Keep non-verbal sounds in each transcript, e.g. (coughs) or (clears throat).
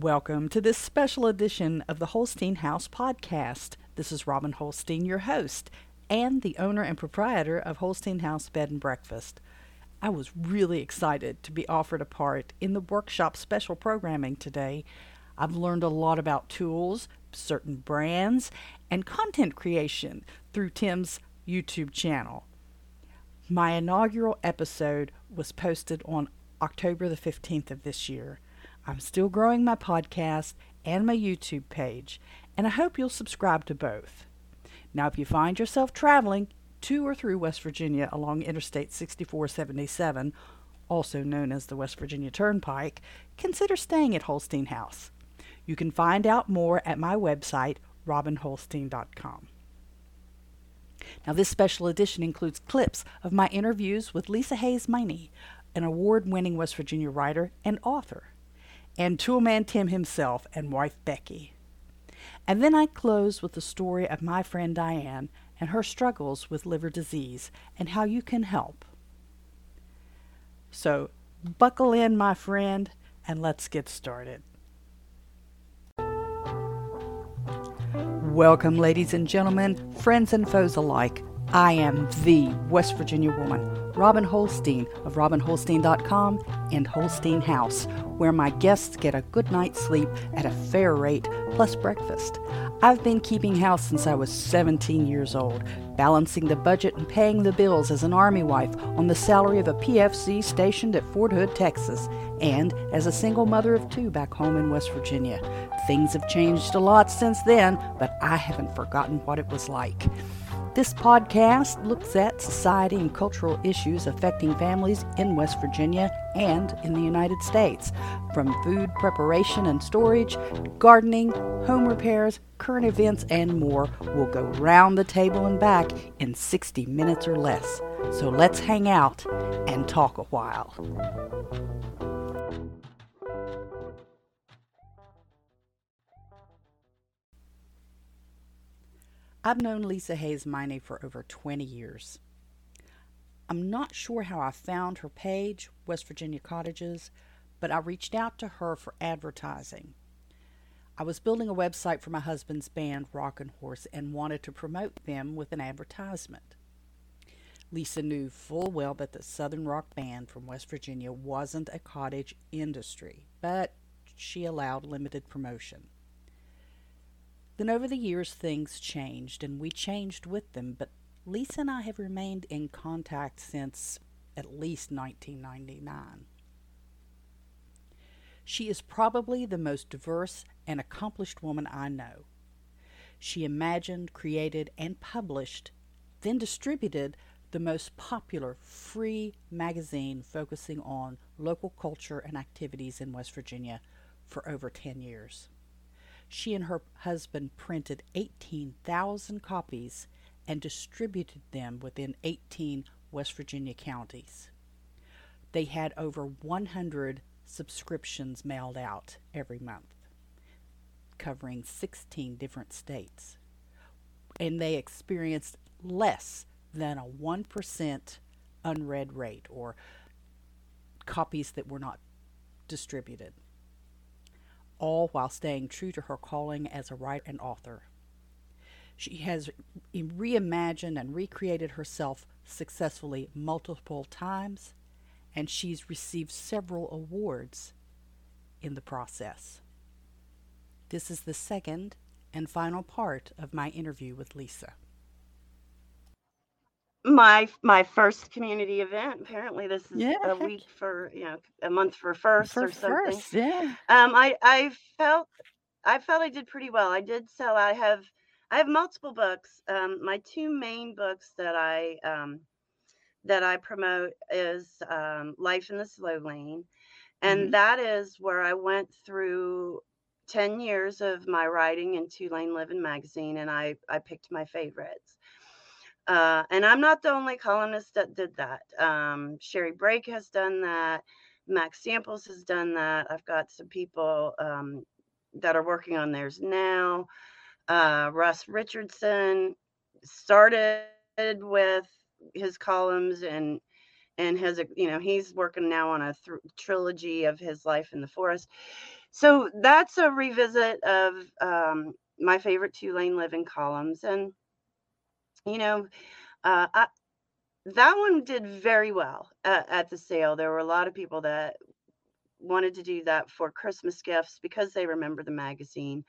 Welcome to this special edition of the Holstein House podcast. This is Robin Holstein, your host, and the owner and proprietor of Holstein House Bed and Breakfast. I was really excited to be offered a part in the workshop special programming today. I've learned a lot about tools, certain brands, and content creation through Tim's YouTube channel. My inaugural episode was posted on October the 15th of this year. I'm still growing my podcast and my YouTube page, and I hope you'll subscribe to both. Now, if you find yourself traveling to or through West Virginia along Interstate 6477, also known as the West Virginia Turnpike, consider staying at Holstein House. You can find out more at my website, robinholstein.com. Now, this special edition includes clips of my interviews with Lisa Hayes Minney, an award winning West Virginia writer and author and Toolman Tim himself and wife Beckey. And then I close with the story of my friend Diane and her struggles with liver disease and how you can help. So, buckle in, my friend, and let's get started. Welcome, ladies and gentlemen, friends and foes alike. I am the West Virginia woman, Robin Holstein of RobinHolstein.com and Holstein House, where my guests get a good night's sleep at a fair rate plus breakfast. I've been keeping house since I was 17 years old, balancing the budget and paying the bills as an Army wife on the salary of a PFC stationed at Fort Hood, Texas, and as a single mother of two back home in West Virginia. Things have changed a lot since then, but I haven't forgotten what it was like. This podcast looks at society and cultural issues affecting families in West Virginia and in the United States, from food preparation and storage, gardening, home repairs, current events, and more. We'll go round the table and back in 60 minutes or less. So let's hang out and talk a while. I've known Lisa Hayes Minney for over 20 years. I'm not sure how I found her page, West Virginia Cottages, but I reached out to her for advertising. I was building a website for my husband's band, Rockin' Horse, and wanted to promote them with an advertisement. Lisa knew full well that the Southern rock band from West Virginia wasn't a cottage industry, but she allowed limited promotion. Then over the years, things changed, and we changed with them, but Lisa and I have remained in contact since at least 1999. She is probably the most diverse and accomplished woman I know. She imagined, created, and published, then distributed the most popular free magazine focusing on local culture and activities in West Virginia for over 10 years. She and her husband printed 18,000 copies and distributed them within 18 West Virginia counties. They had over 100 subscriptions mailed out every month, covering 16 different states. And they experienced less than a 1% unread rate or copies that were not distributed all while staying true to her calling as a writer and author. She has reimagined and recreated herself successfully multiple times, and she's received several awards in the process. This is the second and final part of my interview with Lisa my my first community event. Apparently, this is yeah, a week for you know a month for first for or something. First, yeah. Um, I I felt I felt I did pretty well. I did sell. I have I have multiple books. Um, my two main books that I um that I promote is um, Life in the Slow Lane, and mm-hmm. that is where I went through 10 years of my writing in Two Lane Living magazine and I I picked my favorites. Uh, and I'm not the only columnist that did that. Um, Sherry Brake has done that. Max Samples has done that. I've got some people um, that are working on theirs now. Uh, Russ Richardson started with his columns and and has you know he's working now on a th- trilogy of his life in the forest so that's a revisit of um, my favorite Two Lane Living columns, and you know, uh, I, that one did very well at, at the sale. There were a lot of people that wanted to do that for Christmas gifts because they remember the magazine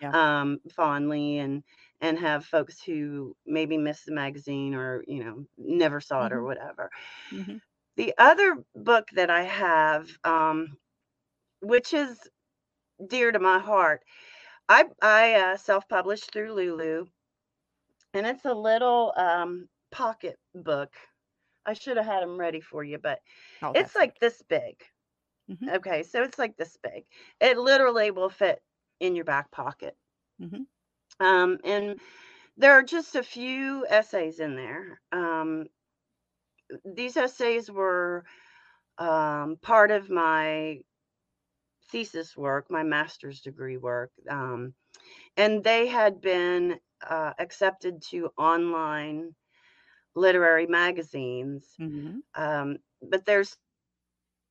Yeah. um, fondly and and have folks who maybe missed the magazine or you know never saw it or hmm whatever. hmm The other book that I have, um, which is dear to my heart, I I uh, self-published through Lulu, and it's a little um, pocket book. I should have had them ready for you, but Oh, it's like this big. hmm Okay, so it's like this big. It literally will fit in your back pocket. hmm Um, and there are just a few essays in there. Um, these essays were um, part of my thesis work, my master's degree work, um, and they had been uh, accepted to online literary magazines. hmm Um, but there's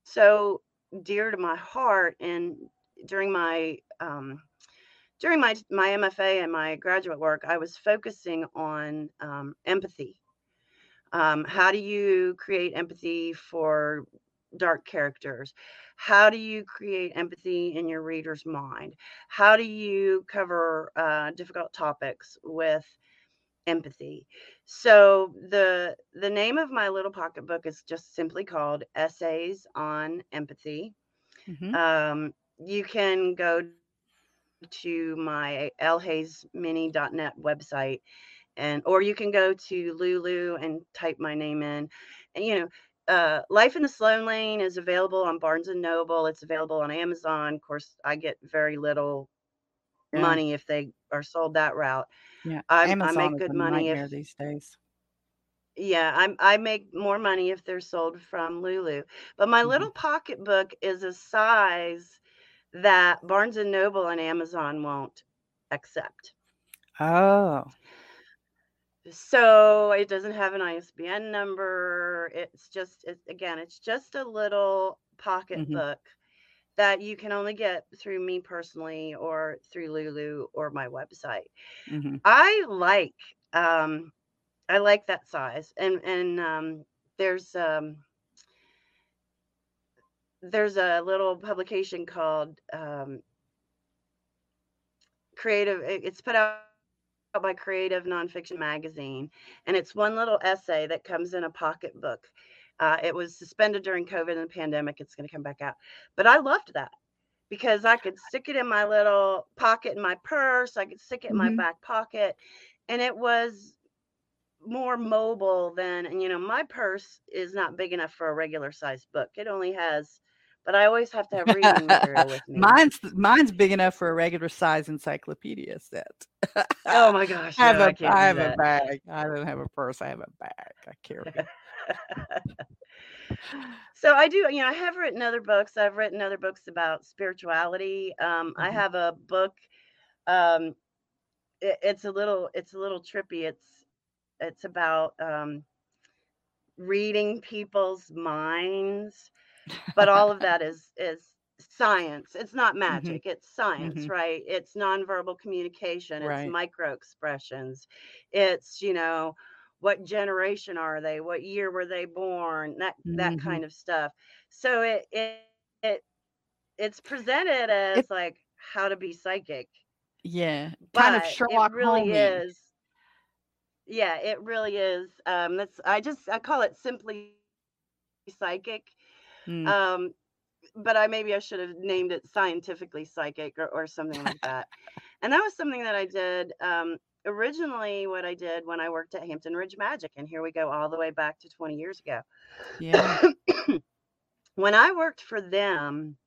so dear to my heart, and during my um, during my my MFA and my graduate work, I was focusing on um, empathy. Um, how do you create empathy for dark characters? How do you create empathy in your reader's mind? How do you cover uh, difficult topics with empathy? So the the name of my little pocket book is just simply called Essays on Empathy. hmm Um, you can go to my lhayesminney.net website and or you can go to Lulu and type my name in. And you know, uh, Life in the Slow Lane is available on Barnes and Noble. It's available on Amazon. Of course, I get very little Yeah. money if they are sold that route. Yeah. I I Amazon make is good money if these days. yeah, I'm I make more money if they're sold from Lulu. But my hmm little pocketbook is a size that Barnes and Noble and Amazon won't accept. Oh. So it doesn't have an ISBN number. It's just it, again, it's just a little hmm pocketbook that you can only get through me personally or through Lulu or my website. hmm I like um I like that size. And and um there's um there's a little publication called um Creative it's put out by Creative Nonfiction Magazine and it's one little essay that comes in a pocketbook. Uh, it was suspended during COVID and the pandemic. It's going to come back out. But I loved that because I could stick it in my little pocket in my purse. I could stick it in my hmm back pocket. And it was more mobile than, and you know, my purse is not big enough for a regular sized book. It only has, but I always have to have reading material (laughs) with me. mine's mine's big enough for a regular size encyclopedia set. Oh my (laughs) gosh, I have no, I a I have a bag. I don't have a purse. I have a bag. I carry it. (laughs) So I do, you know, I have written other books. I've written other books about spirituality. Um, I hmm have a book. Um, it, it's a little, it's a little trippy. It's, it's about um, reading people's minds, but all of (laughs) that is is science. It's not hmm magic. It's science, hmm right? It's nonverbal communication. It's Right. micro expressions. It's you know what generation are they? What year were they born? That that hmm kind of stuff. So it it it it's presented as like how to be psychic, yeah, kind of but it Sherlock really Holmes. is. Yeah, it really is. Um, that's I just I call it simply psychic. Mm. Um, but I maybe I should have named it scientifically psychic or, or something like (laughs) that. And that was something that I did um, originally. What I did when I worked at Hampton Ridge Magic, and here we go all the way back to 20 years ago. Yeah. (coughs) when I worked for them,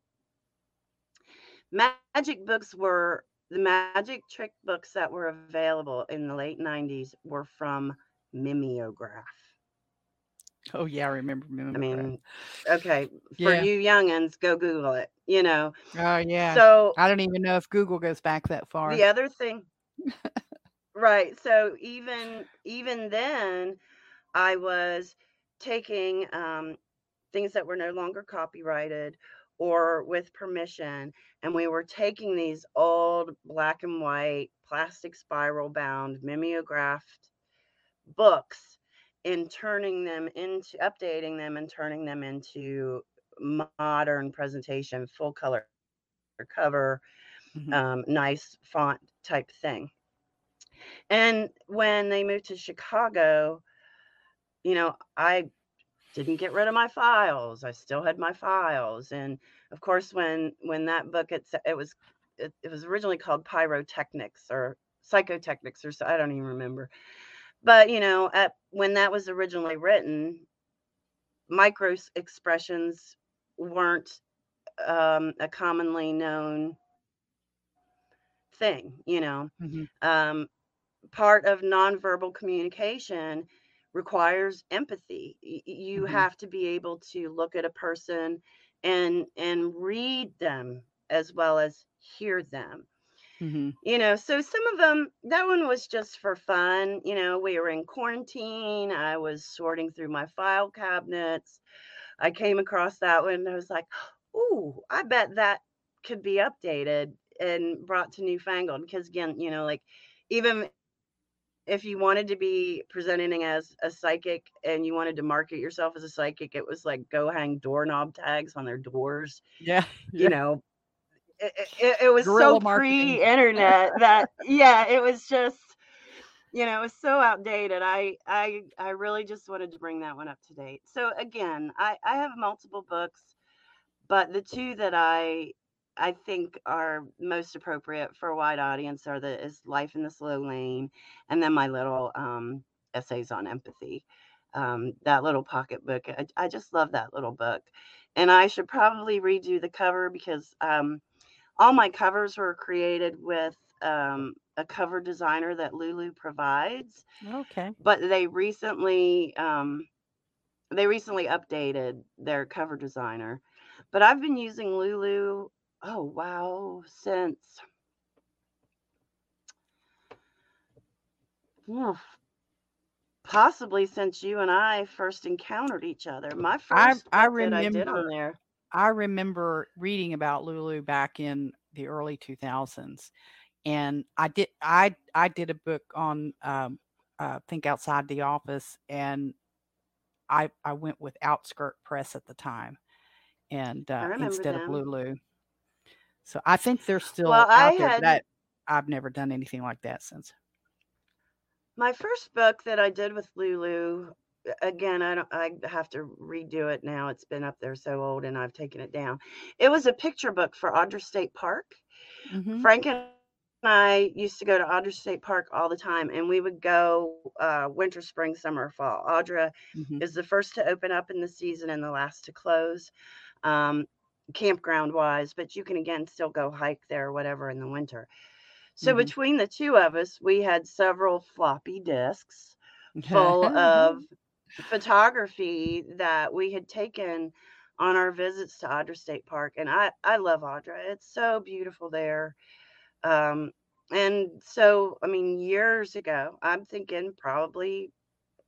magic books were the magic trick books that were available in the late 90s were from mimeograph. Oh yeah, I remember I mimeograph. mean, okay, for Yeah. you youngins, go Google it, you know. Oh yeah. So I don't even know if Google goes back that far. the other thing, (laughs) right? So even even then, I was taking um, things that were no longer copyrighted or with permission. And we were taking these old black and white plastic spiral bound mimeographed books and turning them into updating them and turning them into modern presentation, full color cover, mm-hmm. um, nice font type thing. And when they moved to Chicago, you know, I didn't get rid of my files. I still had my files. And of course, when when that book it, it was it, it was originally called Pyrotechnics or Psychotechnics or so I don't even remember. But you know, at when that was originally written, micro expressions weren't um, a commonly known thing. You know, mm-hmm. um, part of nonverbal communication requires empathy. You mm-hmm. have to be able to look at a person and and read them as well as hear them. Mm-hmm. You know, so some of them, that one was just for fun. You know, we were in quarantine. I was sorting through my file cabinets. I came across that one and I was like, ooh, I bet that could be updated and brought to newfangled. Because again, you know, like even if you wanted to be presenting as a psychic and you wanted to market yourself as a psychic, it was like go hang doorknob tags on their doors. Yeah. (laughs) yeah. You know, it, it, it was so pre internet that, yeah, it was just, you know, it was so outdated. I, I, I really just wanted to bring that one up to date. So again, I, I have multiple books, but the two that I I think are most appropriate for a wide audience are the is Life in the Slow Lane and then my little um, essays on empathy. Um, that little pocket book. I, I, just love that little book. And I should probably redo the cover because um, all my covers were created with um, a cover designer that Lulu provides. Okay. But they recently um, they recently updated their cover designer. But I've been using Lulu Oh, wow. Since possibly since you and I first encountered each other. My I first I book that I did on remember there. I remember reading about Lulu back in the early 2000s, and I did I I did a book on um, uh, Think Outside the Office, and I I went with Outskirt Press at the time, and uh, instead of. Lulu. So I think they're still Well, I out there, but had I've never done anything like that since. my first book that I did with Lulu. Again, I don't. I have to redo it now. It's been up there so old, and I've taken it down. It was a picture book for Audra State Park. hmm Frank and I used to go to Audra State Park all the time, and we would go uh, winter, spring, summer, fall. Audra hmm is the first to open up in the season and the last to close. Um, campground wise, but you can again still go hike there or whatever in the winter. So mm-hmm. between the two of us, we had several floppy disks (laughs) full of photography that we had taken on our visits to Audra State Park. And I, I love Audra. It's so beautiful there. Um, and so, I mean, years ago, I'm thinking probably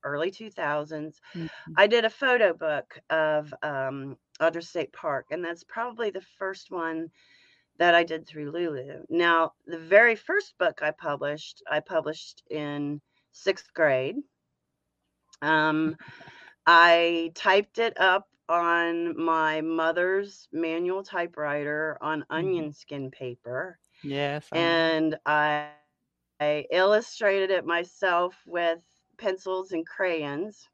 early 2000s, mm-hmm. I did a photo book of um, Audra State Park, and that's probably the first one that I did through Lulu. Now, the very first book I published, I published in sixth grade. Um, I typed it up on my mother's manual typewriter on mm-hmm. onion skin paper. Yes. And I, I illustrated it myself with pencils and crayons.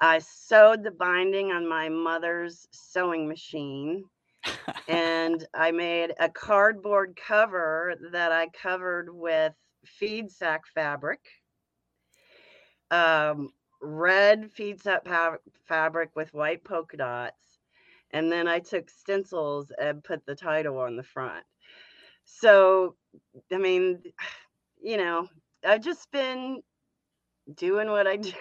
I sewed the binding on my mother's sewing machine. (laughs) and I made a cardboard cover that I covered with feed sack fabric, um, red feed sack pa- fabric with white polka dots. And then I took stencils and put the title on the front. So, I mean, (sighs) you know, I've just been doing what I (laughs) do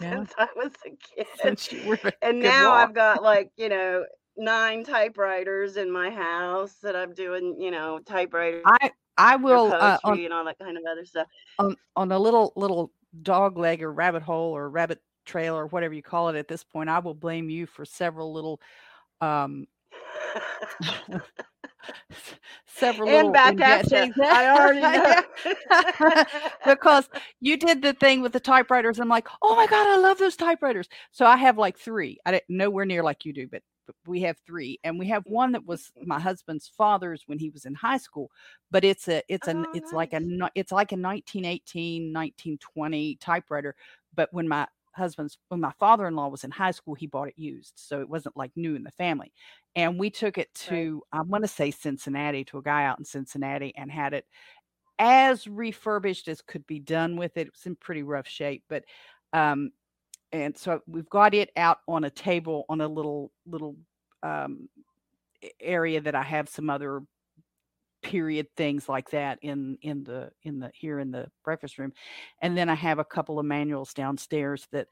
Yeah. since I was a kid. Since you were a And now I've got like, you know, nine typewriters in my house that I'm doing, you know, typewriter I I will uh, on and all that kind of other stuff. on on a little little dog leg or rabbit hole or rabbit trail or whatever you call it at this point. I will blame you for several little um (laughs) several and little back at you. (laughs) I already know. (laughs) because you did the thing with the typewriters. I'm like, oh my god, I love those typewriters. So I have like three. I didn't nowhere near like you do, but we have three, and we have one that was my husband's father's when he was in high school. But it's a it's a Oh, it's like a it's like a 1918 1920 typewriter. But when my husband's when my father-in-law was in high school, he bought it used, so it wasn't like new in the family. And we took it Right. to I want to say Cincinnati to a guy out in Cincinnati and had it as refurbished as could be done with it. It was in pretty rough shape, but um, and so we've got it out on a table on a little little um area that I have some other period things like that in in the in the here in the breakfast room. And then i have a couple of manuals downstairs that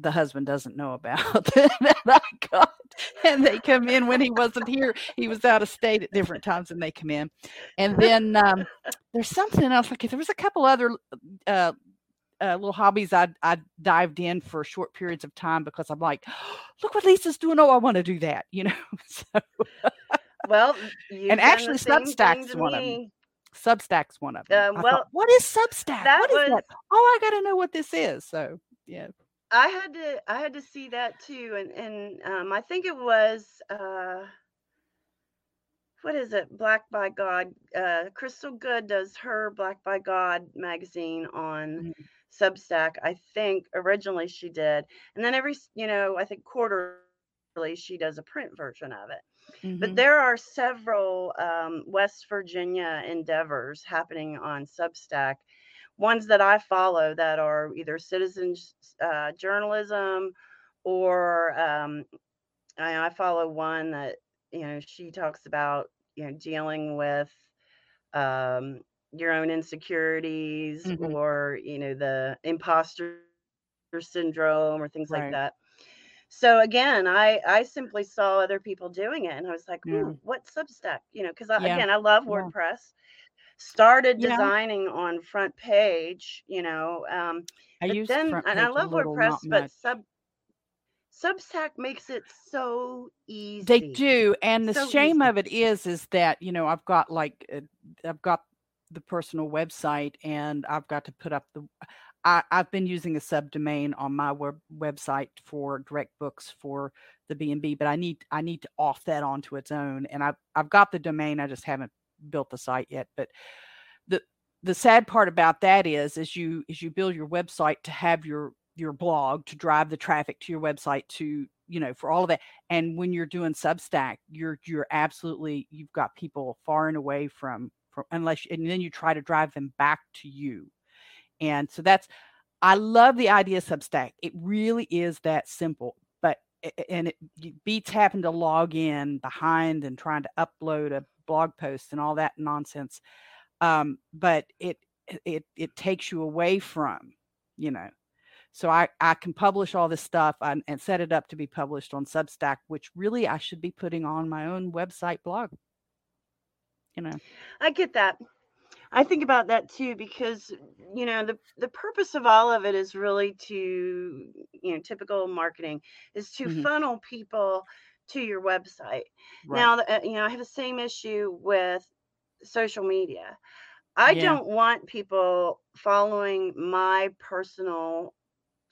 the husband doesn't know about (laughs) that i got. And they come in when he wasn't here. He was out of state at different times and they come in. And then um there's something else. Like there was a couple other uh uh, little hobbies I I dived in for short periods of time because I'm like, (gasps) look what Lisa's doing. Oh, I want to do that, (laughs) you know. so Well, (laughs) and actually, the same thing Substack's one of them. Substack's one of them. Um, well, thought, what is Substack? that What is was that? Oh, I got to know what this is. So yeah. I had to I had to see that too, and and um, I think it was uh, what is it? Black by God. Uh, Crystal Good does her Black by God magazine on Mm, Substack. I think originally she did, and then every you know I think quarterly she does a print version of it. But mhm. there are several um, West Virginia endeavors happening on Substack. Ones that I follow that are either citizens uh, journalism or um, I, I follow one that you know she talks about you know dealing with um, your own insecurities Mhm. or you know the imposter syndrome or things like that. So again, I I simply saw other people doing it, and I was like, Yeah. What Substack?" You know, because Yeah. again, I love Yeah. WordPress. Started Yeah. designing on front page, you know, um, I but use then and I love little, WordPress, but. Sub Substack makes it so easy. They do, and the so shame easy. of it is, is that you know I've got like uh, I've got the personal website, and I've got to put up the. I, I've been using a subdomain on my web, website for direct books for the B and B, but I need I need to off that onto its own, and I've I've got the domain. I just haven't built the site yet. But the the sad part about that is, is you is you build your website to have your your blog to drive the traffic to your website to you know for all of that and when you're doing substack you're you're absolutely you've got people far and away from from unless and then you try to drive them back to you. And so that's i love the idea of substack. It really is that simple but and it beats having to log in behind and trying to upload a blog post and all that nonsense um but it it it takes you away from you know. So I, I can publish all this stuff and, and set it up to be published on Substack, which really I should be putting on my own website blog. You know, I get that. I think about that too because you know the the purpose of all of it is really to you know typical marketing is to Mhm. funnel people to your website. right? Now uh, you know I have the same issue with social media. I Yeah, don't want people following my personal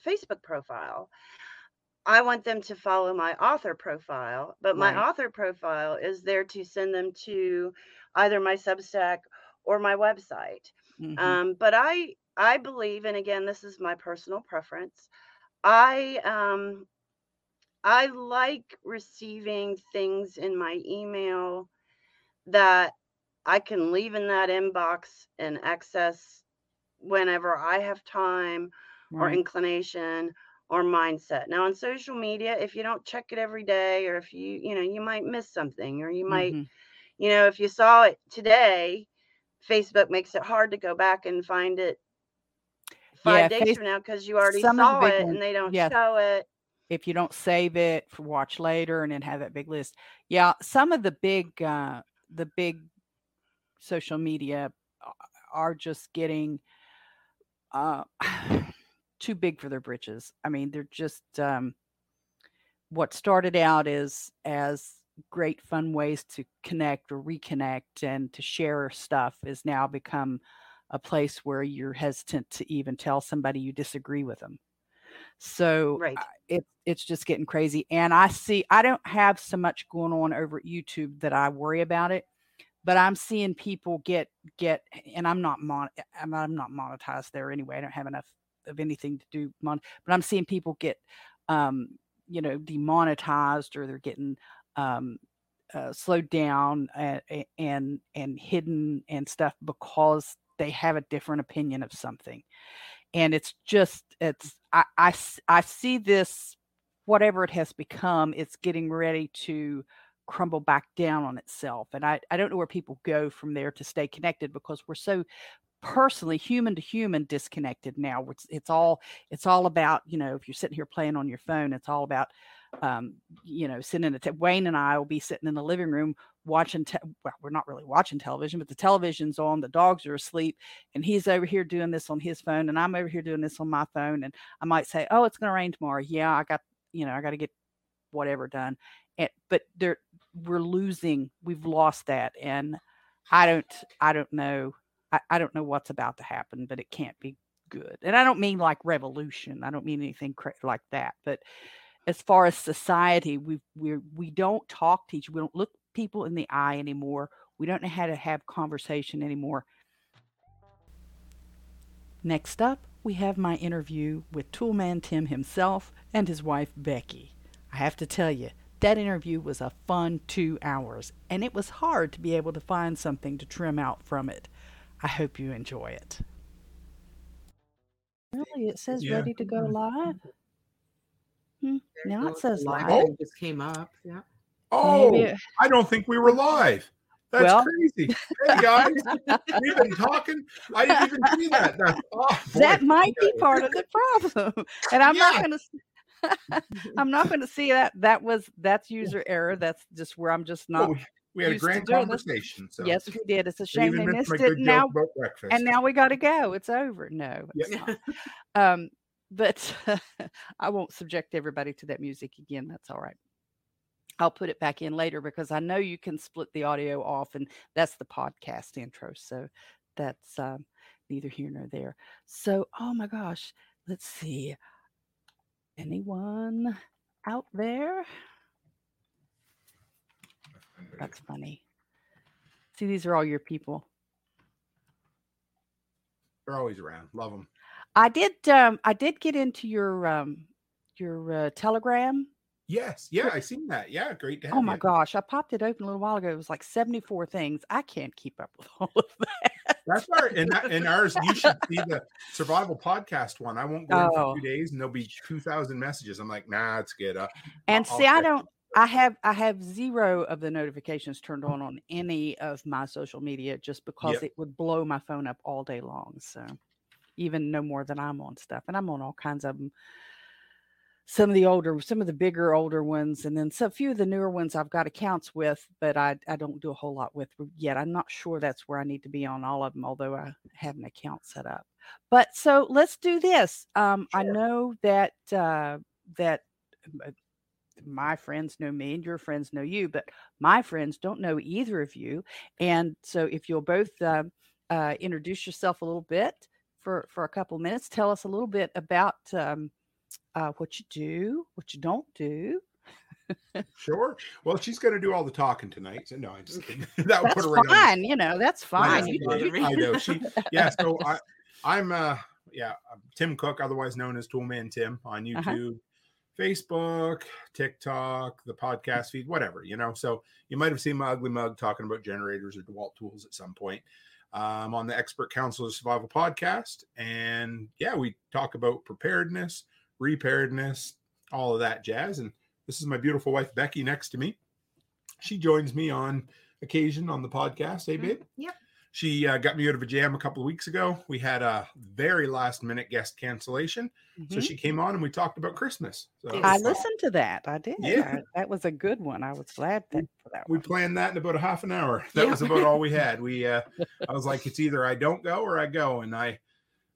Facebook profile. I want them to follow my author profile, but my right. author profile is there to send them to either my Substack or my website. hmm Um, but I I believe, and again, this is my personal preference. I um I like receiving things in my email that I can leave in that inbox and access whenever I have time or inclination or mindset. Now on social media, if you don't check it every day or if you, you know, you might miss something or you might, hmm you know, if you saw it today, Facebook makes it hard to go back and find it Yeah, five days face from now because you already saw it ones. and they don't Yes, show it. if you don't save it for watch later and then have that big list. Yeah, some of the big uh the big social media are just getting uh (sighs) too big for their britches. I mean, they're just um what started out is as great fun ways to connect or reconnect and to share stuff is now become a place where you're hesitant to even tell somebody you disagree with them. So Right. It it's just getting crazy. And I see I don't have so much going on over at YouTube that I worry about it, but I'm seeing people get get and I'm not mon I'm, I'm not monetized there anyway. I don't have enough of anything to do mon but I'm seeing people get um you know demonetized or they're getting um uh, slowed down and, and and hidden and stuff because they have a different opinion of something. And it's just it's I I see this whatever it has become it's getting ready to crumble back down on itself. And i i don't know where people go from there to stay connected because we're so personally human to human disconnected now. It's it's all it's all about you know if you're sitting here playing on your phone it's all about um you know sitting in a te- wayne and i will be sitting in the living room watching te- well we're not really watching television but the television's on the dogs are asleep and he's over here doing this on his phone and i'm over here doing this on my phone and i might say oh it's going to rain tomorrow. Yeah i got you know i got to get whatever done. And but we're losing we've lost that and i don't i don't know I, I don't know what's about to happen but it can't be good. And i don't mean like revolution i don't mean anything cra- like that but as far as society we we we don't talk to each we don't look people in the eye anymore we don't know how to have conversation anymore. Next up we have my interview with toolman tim himself and his wife beckey. I have to tell you that interview was a fun two hours and it was hard to be able to find something to trim out from it. I hope you enjoy it. Really it says Yeah. ready to go live Hmm, now it says live live. thing just came up. Yeah. Oh, Maybe I don't think we were live. That's Well- crazy. Hey guys, (laughs) we've been talking. I didn't even see that. Oh, that might be part of the problem (laughs) and i'm not going (laughs) to i'm not going to see that that was that's user error that's just where i'm just Well, not we, we had a used grand this. conversation. So yes we did it's a shame even they missed missed it and now and now we got to go it's over no it's not um but (laughs) i won't subject everybody to that music again that's all right. I'll put it back in later because i know you can split the audio off and that's the podcast intro so that's um, neither here nor there. So oh my gosh let's see. Anyone out there? That's funny. See these are all your people. They're always around. Love them. I did. Um, I did get into your um, your uh, Telegram. Yes. Yeah, I seen that. Yeah, great to have Oh my you. gosh! I popped it open a little while ago. It was like seventy four things. I can't keep up with (laughs) all of that. That's our and, that, and ours. You should see the survival podcast one. I won't go in for Oh. two days, and there'll be two thousand messages. I'm like, nah, it's good. Uh, And I'll see, I don't. it. I have I have zero of the notifications turned on on any of my social media just because Yep. it would blow my phone up all day long. So even no more than I'm on stuff, and I'm on all kinds of them. Some of the older, some of the bigger older ones, and then so a few of the newer ones I've got accounts with, but I I don't do a whole lot with yet. I'm not sure that's where I need to be on all of them, although I have an account set up. But so let's do this. Um, I know that uh, that uh, my friends know me and your friends know you, but my friends don't know either of you. And so, if you'll both uh, uh, introduce yourself a little bit for for a couple of minutes, tell us a little bit about um, uh, what you do, what you don't do. Sure. Well, she's going to do all the talking tonight. So no, I'm just kidding. (laughs) that That's put her right fine, you know. That's I fine. know, You, bother. I know. She, (laughs) yeah. So I, I'm, uh, yeah, I'm Tim Cook, otherwise known as Toolman Tim on Uh-huh. YouTube, Facebook, TikTok, the podcast feed, whatever, you know. So you might have seen my ugly mug talking about generators or DeWalt tools at some point. Um, on the Expert Council of Survival podcast. And yeah, we talk about preparedness, reparedness, all of that jazz. And this is my beautiful wife, Beckey, next to me. She joins me on occasion on the podcast. Hey, babe. Yep. She uh, got me out of a jam a couple of weeks ago. We had a very last minute guest cancellation. So Mhm. she came on and we talked about Christmas. So I was- listened to that. I did. Yeah. I- that was a good one. I was glad that, for that we one. planned that in about a half an hour. (laughs) That Yeah. was about all we had. We uh I was like, it's either I don't go or I go. And I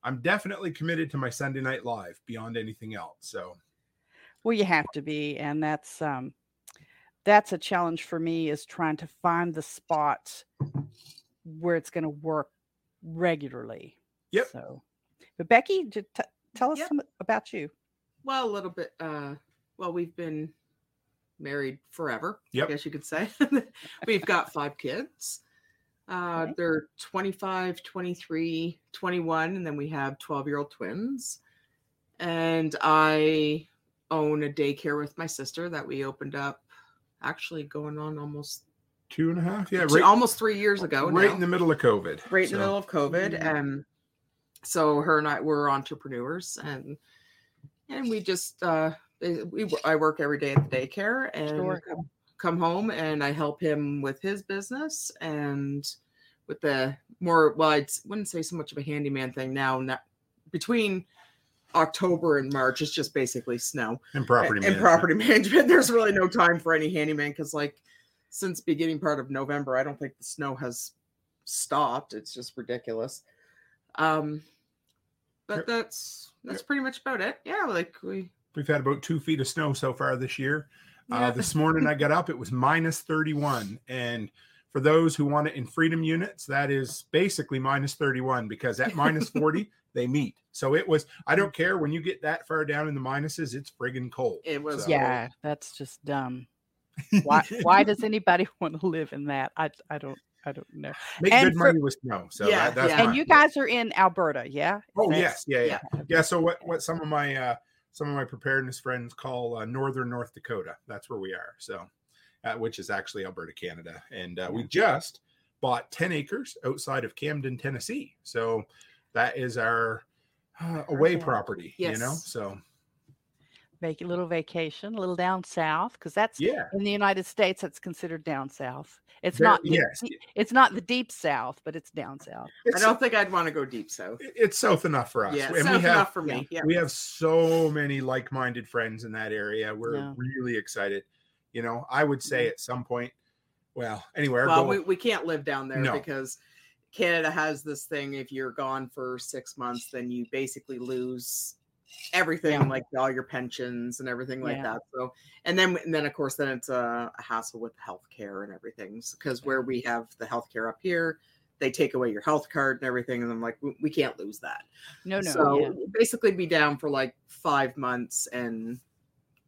I'm definitely committed to my Sunday night live beyond anything else. So Well, you have to be, and that's um, that's a challenge for me is trying to find the spot where it's going to work regularly. Yep. So, but Beckey, j- t- tell us Yep. some about you. Well, a little bit. Uh, well, we've been married forever. Yep. I guess you could say. (laughs) we've got five kids. Uh, Okay. They're 25, 23, 21, and then we have 12 year old twins. And I own a daycare with my sister that we opened up actually going on almost Two and a half. Yeah, right, almost three years ago. right now. in the middle of COVID. right in the middle of COVID. And so her and I were entrepreneurs and and we just uh we I work every day at the daycare and Sure. come, come home and I help him with his business and with the more well I wouldn't say so much of a handyman thing now not between October and March it's just basically snow and property and management. property (laughs) management. There's really no time for any handyman because, like, since beginning part of November, I don't think the snow has stopped. It's just ridiculous. Um, but Yep. that's that's pretty much about it. Yeah, like we. We've had about two feet of snow so far this year. Yeah. Uh, this morning I got up, it was minus 31. And for those who want it in freedom units, that is basically minus 31 because at minus (laughs) 40, they meet. So it was, I don't care when you get that far down in the minuses, it's friggin' cold. It was So- Yeah, that's just dumb. Why? why does (laughs) anybody (laughs) want to live in that? I I don't I don't know. Make and good for- money with snow. So Yeah, that, that's yeah. And you guys are in Alberta, yeah? Oh yes, yeah, yeah, Yeah. yeah. So what what some of my uh some of my preparedness friends call uh, northern North Dakota. That's where we are. So, uh, which is actually Alberta, Canada, and uh, we just bought ten acres outside of Camden, Tennessee. So that is our uh, away property. You know, so Make a little vacation, a little down south, because that's yeah. in the United States. That's considered down south. It's There- not. The, yes. de- It's not the deep south, but it's down south. I don't think I'd want to go deep south. it's south enough for us. Yeah, and south we have enough for me. Yeah. we have so many like-minded friends in that area. We're Yeah. really excited. You know, I would say at some point, well, anywhere. well, we, we can't live down there No. because Canada has this thing if you're gone for six months, then you basically lose everything, Yeah. like all your pensions and everything like Yeah. that. So, and then and then of course then it's a, a hassle with healthcare and everything because where we have the healthcare up here, they take away your health card and everything, and I'm like, we, we can't lose that. No, no. so yeah. basically, be down for like five months and.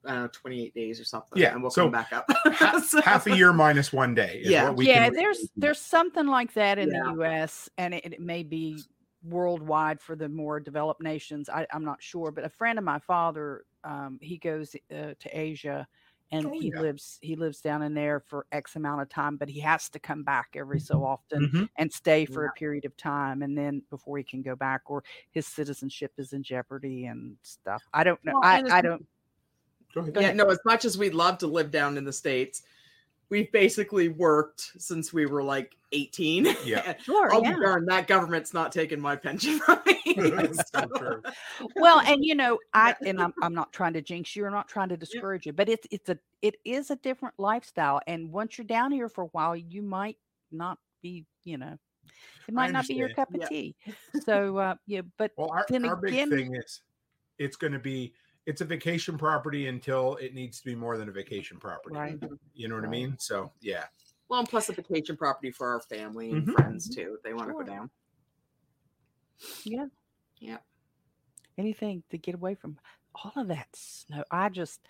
Uh, 28 days or something. Yeah, And we'll so come back up. (laughs) So- half a year minus one day. is Yeah. what we yeah, can- there's there's something like that in Yeah. the U.S. and it, it may be worldwide for the more developed nations. I, I'm not sure, but a friend of my father, um, he goes uh, to Asia, and Oh, he yeah. lives he lives down in there for X amount of time, but he has to come back every so often Mhm. and stay for Yeah. a period of time, and then before he can go back, or his citizenship is in jeopardy and stuff. I don't know. Well, I, I don't. Go ahead. Yeah, no, as much as we'd love to live down in the States, we've basically worked since we were like 18. Yeah. (laughs) Sure. oh, yeah. darn, that government's not taking my pension from me. (laughs) (laughs) So true. well and you know i and I'm, I'm not trying to jinx you or not trying to discourage you but it's it's a it is a different lifestyle and once you're down here for a while you might not be you know it might not be your cup of Yeah. tea so uh yeah but Well, our, Then our big again- thing is it's going to be it's a vacation property until it needs to be more than a vacation property. right You know what I mean? So yeah. well, and plus a vacation property for our family and Mhm. friends too. If they want to go down. yeah Yeah. anything to get away from all of that snow i just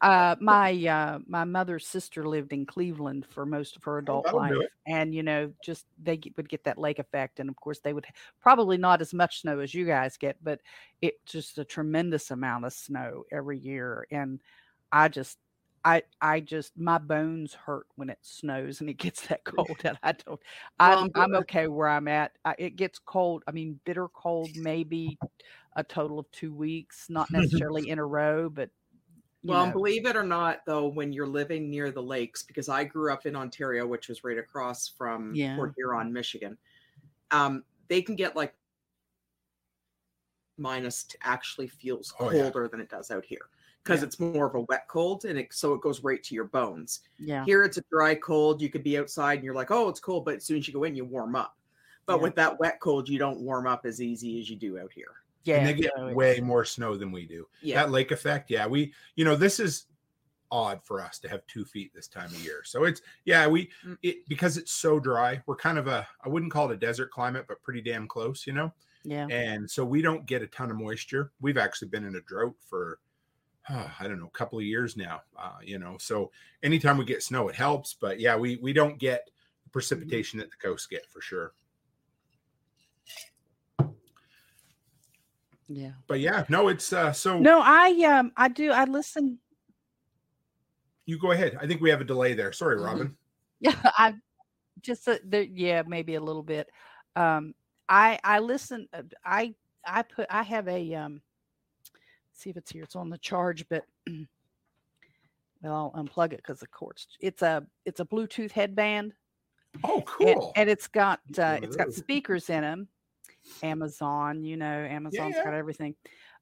uh my uh my mother's sister lived in cleveland for most of her adult that'll life and you know just they get, would get that lake effect and of course they would probably not as much snow as you guys get but it just a tremendous amount of snow every year and i just I, I just my bones hurt when it snows and it gets that (laughs) cold and I don't I'm I'm okay where I'm at. I, it gets cold. I mean, bitter cold, maybe a total of two weeks, not (laughs) necessarily in a row, but Well, know, believe it or not, though, when you're living near the lakes, because I grew up in Ontario, which was right across from Yeah. Port Huron, Michigan, um, they can get like minus t- actually feels Oh, yeah. colder than it does out here because Yeah. it's more of a wet cold and it so it goes right to your bones. yeah, Here it's a dry cold. You could be outside and you're like, oh, it's cold, but as soon as you go in, you warm up. But Yeah. with that wet cold, you don't warm up as easy as you do out here. Yeah. and they get so way more snow than we do. Yeah. That lake effect, yeah. We, you know, this is odd for us to have two feet this time of year. So it's yeah, we Mm. it because it's so dry. We're kind of a I wouldn't call it a desert climate, but pretty damn close, you know. Yeah. And so we don't get a ton of moisture. We've actually been in a drought for (sighs) I don't know, a couple of years now. Uh, you know, so anytime we get snow, it helps. But yeah, we we don't get the precipitation that the coast get for sure. Yeah. But yeah, no, it's uh so No, I um I do I listen you go ahead. I think we have a delay there. Sorry, Mhm. Robin. (laughs) Yeah, I just uh, there, yeah, maybe a little bit. Um, I I listen. uh, I I put I have a um. See if it's here. It's on the charge, but (clears throat) well, I'll unplug it because of course it's a it's a Bluetooth headband, Oh, and, cool. and it's got uh, one it's got speakers in them. Amazon, you know, Amazon's yeah. got everything.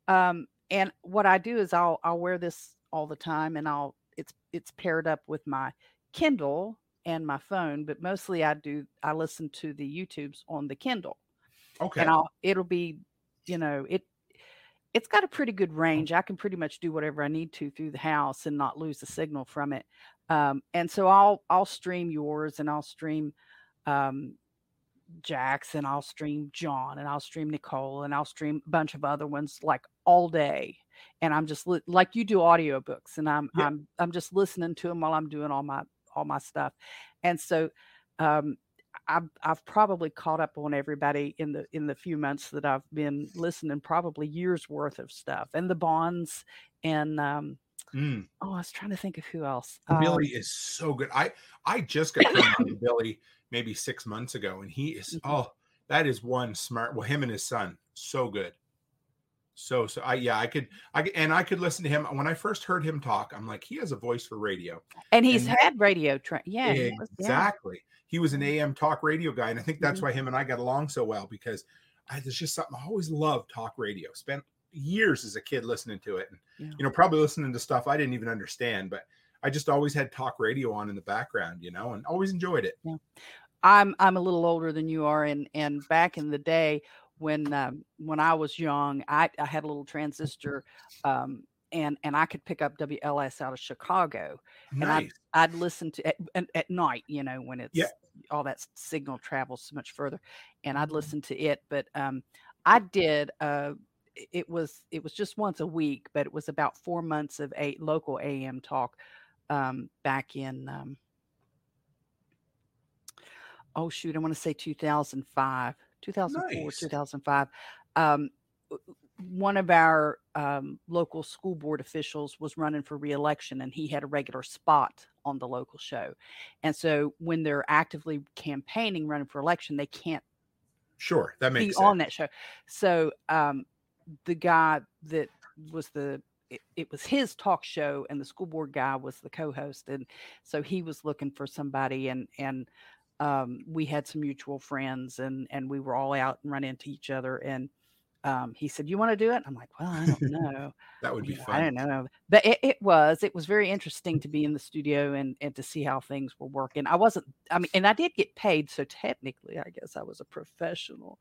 Um, and what I do is I'll I'll wear this all the time, and I'll it's it's paired up with my Kindle and my phone, but mostly I do I listen to the YouTubes on the Kindle, okay. and I'll it'll be, you know, it it's got a pretty good range. I can pretty much do whatever I need to through the house and not lose the signal from it. Um, and so I'll I'll stream yours and I'll stream um, Jack's and I'll stream John and I'll stream Nicole and I'll stream a bunch of other ones like all day. And I'm just li- like you do audiobooks and I'm Yeah. I'm I'm just listening to them while I'm doing all my all my stuff. And so um I've I've probably caught up on everybody in the in the few months that I've been listening, probably years worth of stuff. And the bonds and um Mm. oh I was trying to think of who else. Um, Billy is so good. I I just got turned on to (coughs) Billy maybe six months ago, and he is Mhm. oh that is one smart. Well, him and his son, so good. So so I yeah I could I and I could listen to him when I first heard him talk. I'm like he has a voice for radio. and he's and- had radio tra- yeah, he was- yeah. exactly. He was an AM talk radio guy, and I think that's Mhm. why him and I got along so well because I, there's just something I always love talk radio. Spent years as a kid listening to it, and Yeah. you know probably listening to stuff I didn't even understand, but I just always had talk radio on in the background, you know, and always enjoyed it. I'm I'm a little older than you are, and and back in the day when um, when I was young, I, I had a little transistor, um, and and I could pick up WLS out of Chicago, and I- Nice. I'd listen to at, at, night, you know, when it's Yeah. all that signal travels so much further, and I'd Mhm. listen to it. But um, I did. Uh, i- it was it was just once a week, but it was about four months of a local AM talk um, back in. Um, oh shoot, I want to say 2005, 2004, Nice. 2005. Um, one of our um, local school board officials was running for reelection and he had a regular spot on the local show. And so when they're actively campaigning, running for election, they can't Sure, that makes be makes on sense. that show. So um, the guy that was the it, it was his talk show and the school board guy was the co-host and so he was looking for somebody and and um, we had some mutual friends and and we were all out and run into each other and um, he said you want to do it i'm like well i don't know (laughs) That would be you know, fun. I don't know, but it, it was it was very interesting to be in the studio and and to see how things were working. I wasn't, I mean, and I did get paid, so technically, I guess I was a professional.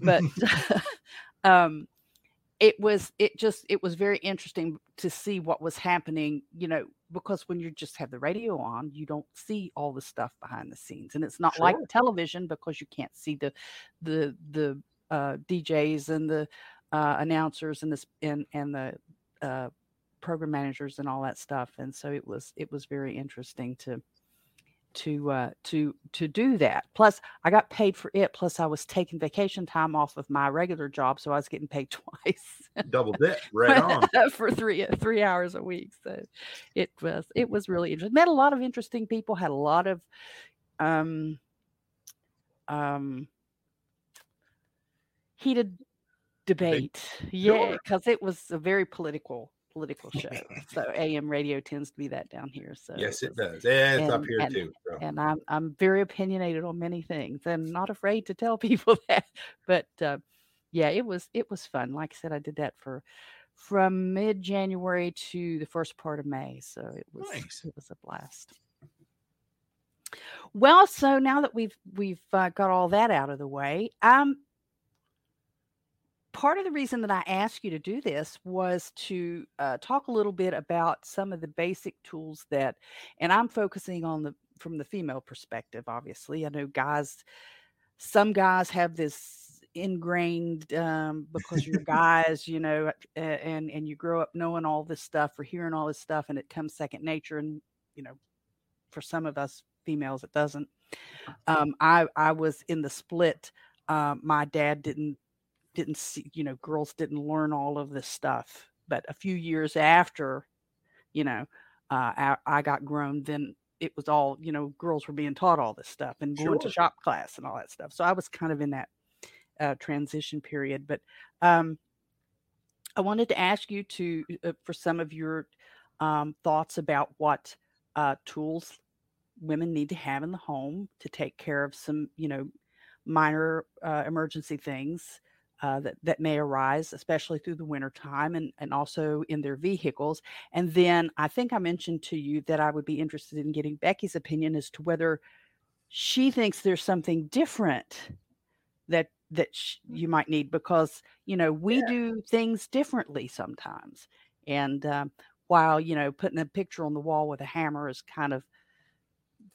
But (laughs) um, it was it just it was very interesting to see what was happening. You know, because when you just have the radio on, you don't see all the stuff behind the scenes, and it's not like television because you can't see the the the uh, DJs and the uh, announcers and this and and the uh, program managers and all that stuff and so it was it was very interesting to to uh to to do that plus i got paid for it plus i was taking vacation time off of my regular job so i was getting paid (laughs) twice Double dip, (laughs) right on. (laughs) for three three hours a week so it was it was really interesting met a lot of interesting people had a lot of um um heated debate yeah Sure. because it was a very political political (laughs) show so am radio tends to be that down here so Yes, it does. Yeah, it's up and- here and- too. And I'm I'm very opinionated on many things and not afraid to tell (laughs) people that. But uh, yeah, it was it was fun. Like I said, I did that for from mid January to the first part of May, so it was Nice. it was a blast. Well, so now that we've we've uh, got all that out of the way, um, part of the reason that I asked you to do this was to uh, talk a little bit about some of the basic tools that, and I'm focusing on the from the female perspective. Obviously, I know guys, some guys have this ingrained um, because you're (laughs) guys, you know, and and you grow up knowing all this stuff or hearing all this stuff, and it comes second nature. And you know, for some of us females, it doesn't. Um, I I was in the split. Um, my dad didn't didn't see, you know, girls didn't learn all of this stuff. But a few years after, you know, uh, I, I got grown, then it was all, you know, girls were being taught all this stuff and going to shop class and all that stuff. So I was kind of in that uh, transition period. But um, I wanted to ask you to, uh, for some of your um, thoughts about what uh, tools women need to have in the home to take care of some, you know, minor uh, emergency things uh, that that may arise, especially through the winter time, and and also in their vehicles. And then I think I mentioned to you that I would be interested in getting Beckey's opinion as to whether she thinks there's something different that that sh- you might need because you know we Yeah. do things differently sometimes. And um, while you know putting a picture on the wall with a hammer is kind of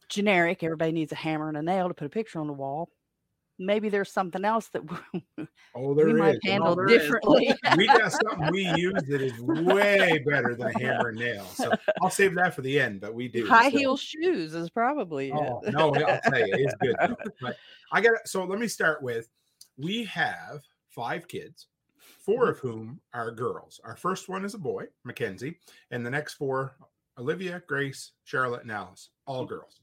generic, everybody needs a hammer and a nail to put a picture on the wall. Maybe there's something else that (laughs) Oh, there we might and handle there is. differently. we got (laughs) something we use that is way better than a hammer and nail. So I'll save that for the end, but we do. High so- heel shoes is probably oh, it. Oh no, I'll tell you, it's good. Though. (laughs) But I got so let me start with we have five kids, four mm-hmm. of whom are girls. Our first one is a boy, Mackenzie, and the next four, Olivia, Grace, Charlotte, and Alice, all mm. girls.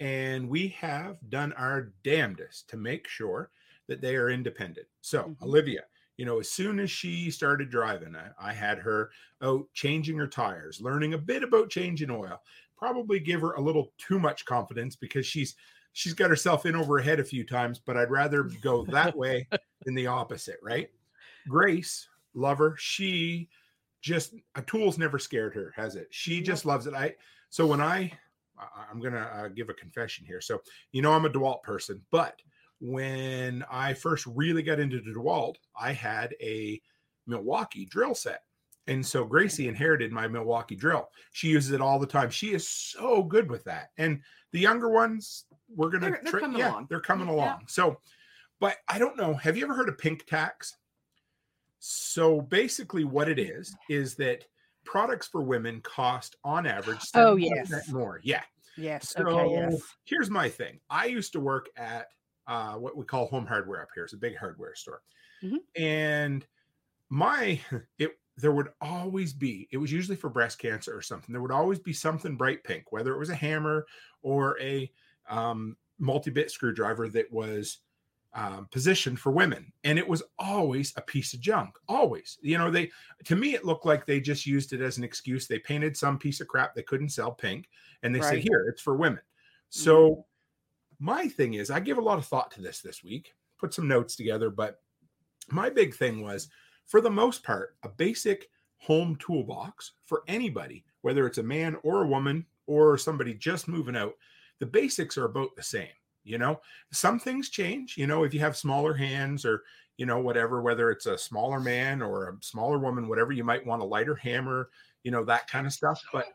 And we have done our damnedest to make sure that they are independent. So, Mhm. Olivia, you know, as soon as she started driving, I, I had her out changing her tires, learning a bit about changing oil. Probably give her a little too much confidence because she's she's got herself in over her head a few times, but I'd rather go that way than the opposite, right? Grace, lover, she just a tool's never scared her, has it? She just loves it. I so when I I- I'm gonna uh, give a confession here. So you know I'm a DeWalt person, but when I first really got into DeWalt, I had a Milwaukee drill set. And so Gracie inherited my Milwaukee drill. She uses it all the time. She is so good with that. And the younger ones, we're gonna They're- they're tra- coming yeah, along. they're coming Yeah. along. So, but I don't know. Have you ever heard of pink tax? So basically, what it is is that products for women cost on average (gasps) Oh, yes. more. Yeah. Yes. So okay. Yes. here's my thing. I used to work at uh, what we call home hardware up here. It's a big hardware store, Mhm. and my (laughs) it there would always be. It was usually for breast cancer or something. There would always be something bright pink, whether it was a hammer or a um, multi-bit screwdriver that was um, positioned for women, and it was always a piece of junk. Always, you know, they to me it looked like they just used it as an excuse. They painted some piece of crap they couldn't sell pink, and they say here it's for women. So my thing is, I give a lot of thought to this this week. Put some notes together, but my big thing was, for the most part, a basic home toolbox for anybody, whether it's a man or a woman or somebody just moving out. The basics are about the same. You know, some things change. You know, if you have smaller hands or you know whatever, whether it's a smaller man or a smaller woman, whatever, you might want a lighter hammer. You know that kind of stuff. But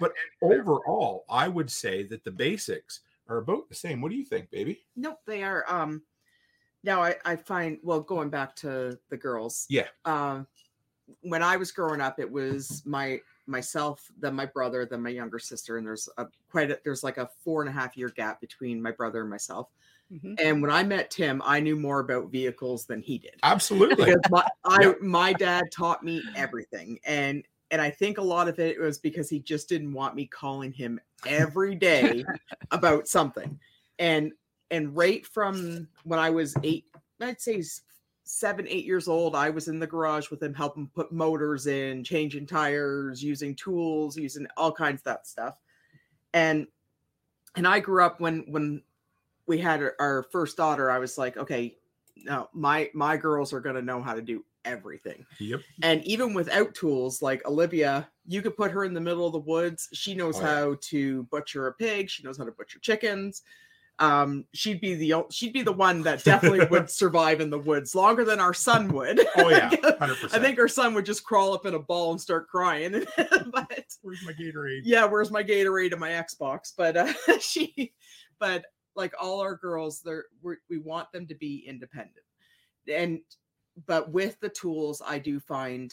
but overall, I would say that the basics are about the same. What do you think, baby? Nope, they are. Um, now I, I find well going back to the girls. Yeah. Um, when I was growing up, it was my myself, then my brother, then my younger sister, and there's a quite a, there's like a four and a half year gap between my brother and myself. Mhm. And when I met Tim, I knew more about vehicles than he did. Absolutely. Because my (laughs) I Yep. my dad taught me everything, and and I think a lot of it was because he just didn't want me calling him every day (laughs) about something. And and right from when I was eight, I'd say s- seven, eight years old, I was in the garage with him helping put motors in, changing tires, using tools, using all kinds of that stuff. And and I grew up when when we had our- first daughter, I was like, okay, no, my my girls are gonna know how to do everything. yep. And even without tools, like Olivia, you could put her in the middle of the woods. She knows Oh, yeah. how to butcher a pig. She knows how to butcher chickens. Um, she'd be the she'd be the one that definitely would (laughs) survive in the woods longer than our son would. Oh yeah, (laughs) hundred percent. I think our son would just crawl up in a ball and start crying. (laughs) but Where's my Gatorade? yeah, where's my Gatorade and my Xbox? But uh, she, but like all our girls, they're we want them to be independent, and but with the tools, I do find,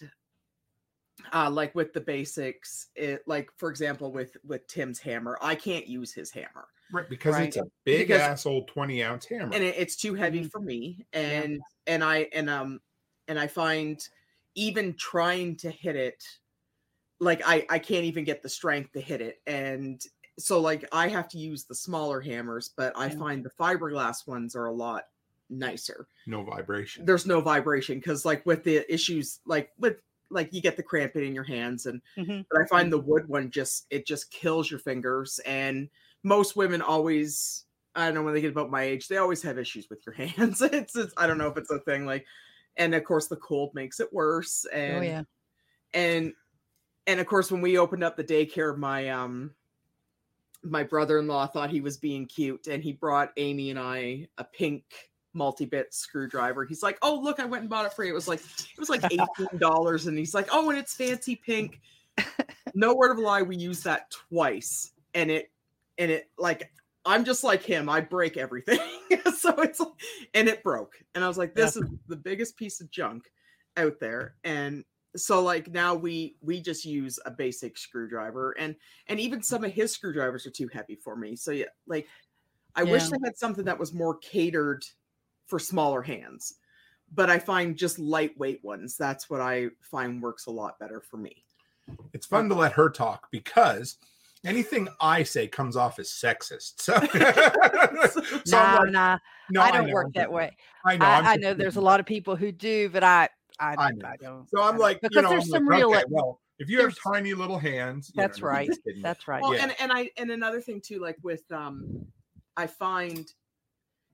uh, like with the basics, it like for example with with Tim's hammer, I can't use his hammer, Right, because Right. it's a big Because- ass old twenty ounce hammer. and it, it's too heavy Mhm. for me, and and I and um and I find even trying to hit it like I I can't even get the strength to hit it and so like I have to use the smaller hammers but I find the fiberglass ones are a lot nicer. no vibration. There's no vibration cuz like with the issues like with like you get the cramping in your hands and Mhm. but I find the wood one just it just kills your fingers and most women always I don't know when they get about my age they always have issues with your (laughs) hands. It's, it's I don't know if it's a thing like and of course the cold makes it worse and Oh yeah. and and of course when we opened up the daycare my um my brother-in-law thought he was being cute and he brought amy and i a pink multi-bit screwdriver he's like oh look i went and bought it for you it was like it was like 18 dollars and he's like oh and it's fancy pink (laughs) no word of a lie we used that twice and it and it like i'm just like him i break everything. (laughs) So it's like and it broke. And i was like this is the biggest piece of junk out there. And so like now we we just use a basic screwdriver. And and even some of his screwdrivers are too heavy for me. So yeah like i wish they had something that was more catered for smaller hands. But i find just lightweight ones that's what i find works a lot better for me. It's fun to let her talk because anything I say comes off as sexist. So, (laughs) so (laughs) nah, I'm like, nah. no, I don't know, work that way. I know. I'm I, I know there's a lot of people who do, but I I, I know. I don't. So I I'm don't- like, because you know, there's I'm some like, real. okay, well, if you have tiny little hands, you That's know, right. That's right. well Yeah. and and i and another thing too like with um i find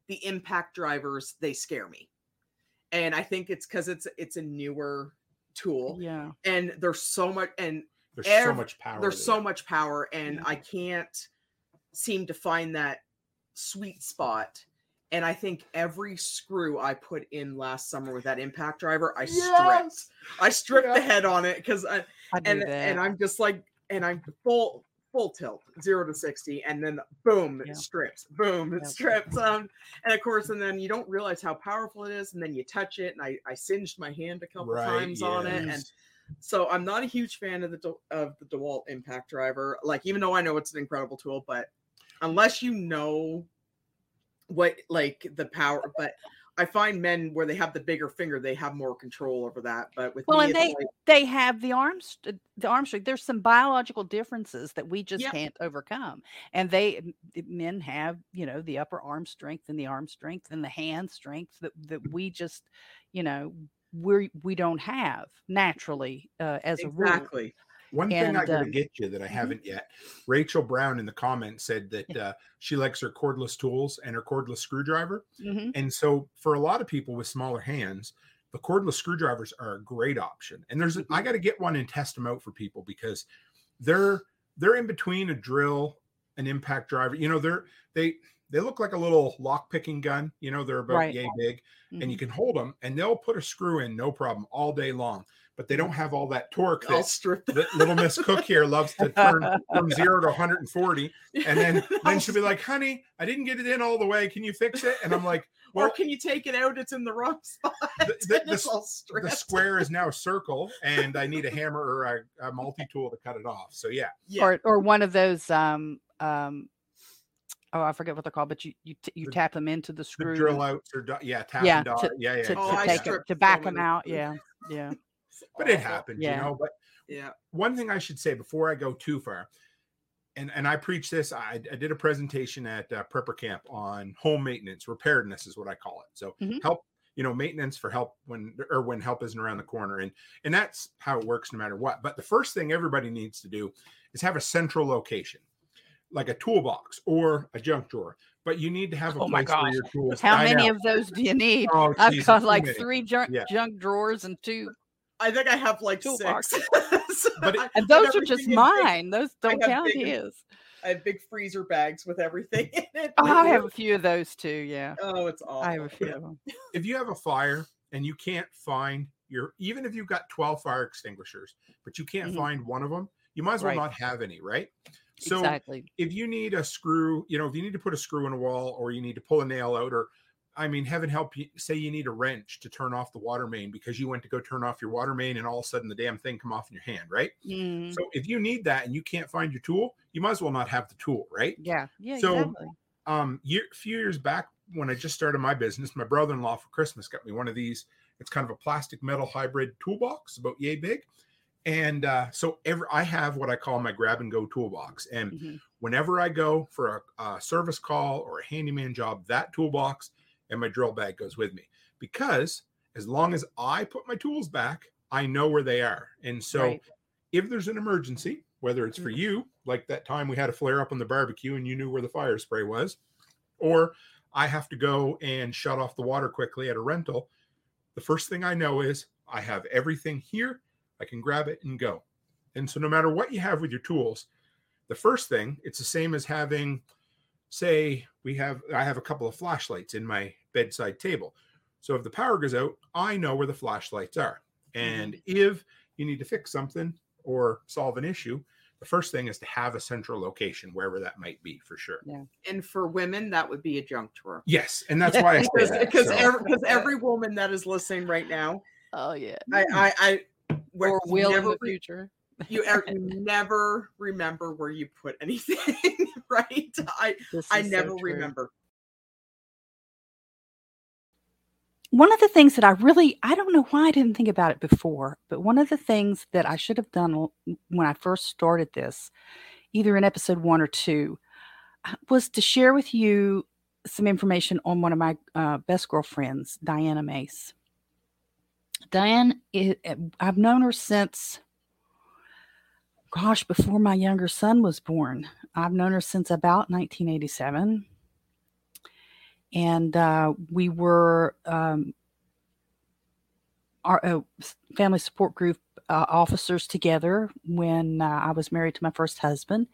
the impact drivers they scare me and i think it's because it's it's a newer tool Yeah. and there's so much and There's so much power. there's to so much power and i can't seem to find that sweet spot and i think every screw i put in last summer with that impact driver i stripped i stripped the head on it because i I and that. and i'm just like and i'm full full tilt zero to 60 and then boom it strips boom it Yep. strips um and of course and then you don't realize how powerful it is and then you touch it and i i singed my hand a couple Right, times on it and yes. So I'm not a huge fan of the De- of the DeWalt impact driver. Like even though I know it's an incredible tool, but unless you know what like the power, but I find men where they have the bigger finger, they have more control over that. But with Well, me, and they like, they have the arms the arm strength. There's some biological differences that we just Yep. can't overcome, and they men have you know the upper arm strength and the arm strength and the hand strength that that we just you know we we don't have naturally uh, as a rule. exactly. One thing I And, gotta um, get you that I mhm. haven't yet. Rachel Brown in the comments said that uh, she likes her cordless tools and her cordless screwdriver. Mhm. And so, for a lot of people with smaller hands, the cordless screwdrivers are a great option. And there's, I got to get one and test them out for people because they're they're in between a drill, an impact driver. You know, they're they they look like a little lock picking gun. You know, they're about Right. yay big, and you Mhm. can hold them, and they'll put a screw in no problem all day long. But they don't have all that torque I'll that strip that (laughs) little Miss Cook here loves to turn from zero to 140. And then (laughs) then she'll be like, honey, I didn't get it in all the way. Can you fix it? And I'm like, or can you take it out? It's in the wrong (laughs) spot. the, the, the, the square is now a circle and I need a hammer or a, a multi-tool to cut it off. So yeah, Yeah. or or one of those um um oh I forget what they're called, but you you t- you The- tap them into the the screw drill and- outs or do- yeah, tap Yeah, and dot. to- yeah, yeah. to, Oh, to I take 'em- stripped to back them out. Yeah, yeah. It's (laughs) but it awful. happens, Yeah. you know. But Yeah. one thing I should say before I go too far, and and I preach this. I, I did a presentation at uh, Prepper Camp on home maintenance, preparedness is what I call it. So Mhm. help, you know, maintenance for help when or when help isn't around the corner, and and that's how it works no matter what. But the first thing everybody needs to do is have a central location, like a toolbox or a junk drawer. But you need to have a Oh place for your tools. How I many know. of those do you need? Oh, I've Jesus, got like many. three junk Yeah. junk drawers and two, I think I have like Toolbox. six. (laughs) But it- and those are just everything is big. mine. Those don't count big- his. I have big freezer bags with everything (laughs) in it. Oh, I have (laughs) a few of those too. Yeah, Oh, it's awful. I have a few of them. if you have a fire and you can't find your even if you've got 12 fire extinguishers but you can't Mhm. find one of them you might as well Right. not have any right so exactly. if you need a screw you know if you need to put a screw in a wall or you need to pull a nail out or i mean heaven help you say you need a wrench to turn off the water main because you went to go turn off your water main and all of a sudden the damn thing come off in your hand right? Mm, so if you need that and you can't find your tool you might as well not have the tool right? Yeah, yeah, so, exactly. um year, a few years back when i just started my business my brother-in-law for christmas got me one of these. It's kind of a plastic metal hybrid toolbox about yay big and uh, so every i have what i call my grab and go toolbox and Mhm. whenever i go for a, a service call or a handyman job that toolbox and my drill bag goes with me because as long as i put my tools back i know where they are and so Right. if there's an emergency, whether it's for you, like that time we had a flare up on the barbecue and you knew where the fire spray was, or I have to go and shut off the water quickly at a rental, the first thing I know is I have everything here. I can grab it and go. And so, no matter what you have with your tools, the first thing, it's the same as having, say, we have, I have a couple of flashlights in my bedside table. So, if the power goes out, I know where the flashlights are. Mm-hmm. And if you need to fix something or solve an issue, the first thing is to have a central location, wherever that might be, for sure. Yeah. and for women, that would be a junk drawer. Yes, and that's why I (laughs) Because that. because so- every, every woman that is listening right now, Oh yeah. I I, I where or will in the future. you, er- (laughs) you never remember where you put anything, (laughs) right? I I is so never remember. One of the things that I really, I don't know why I didn't think about it before, but one of the things that I should have done when I first started this, either in episode one or two, uh, was to share with you some information on one of my uh, best girlfriends, Diana Mace. Diane, I've known her since, gosh, before my younger son was born. I've known her since about 1987 and uh, we were um, our uh, family support group uh, officers together when uh, I was married to my first husband,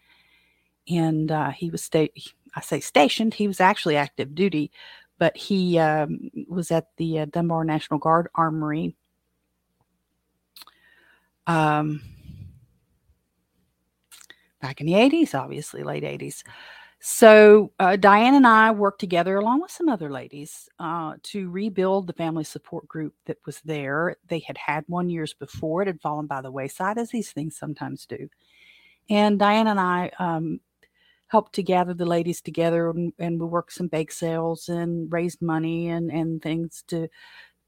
and uh, he was sta- I say stationed. He was actually active duty, but he um, was at the uh, Dunbar National Guard Armory. Um, back in the 80s, obviously, late 80s. So uh, Diane and I worked together along with some other ladies uh, to rebuild the family support group that was there. They had had one years before; it had fallen by the wayside, as these things sometimes do. And Diane and I um, helped to gather the ladies together, and, and we worked some bake sales and raised money and and things to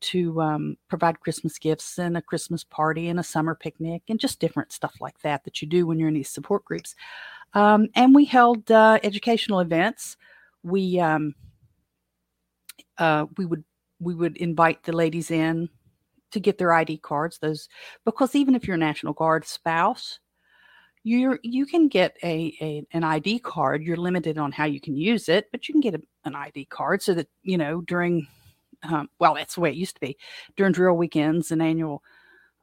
to um, provide Christmas gifts and a Christmas party and a summer picnic and just different stuff like that that you do when you're in these support groups. Um, and we held uh, educational events. We um, uh, we would we would invite the ladies in to get their ID cards. Those because even if you're a National Guard spouse, you're you can get a, a an ID card. You're limited on how you can use it, but you can get a, an ID card so that you know during um, well that's the way it used to be during drill weekends and annual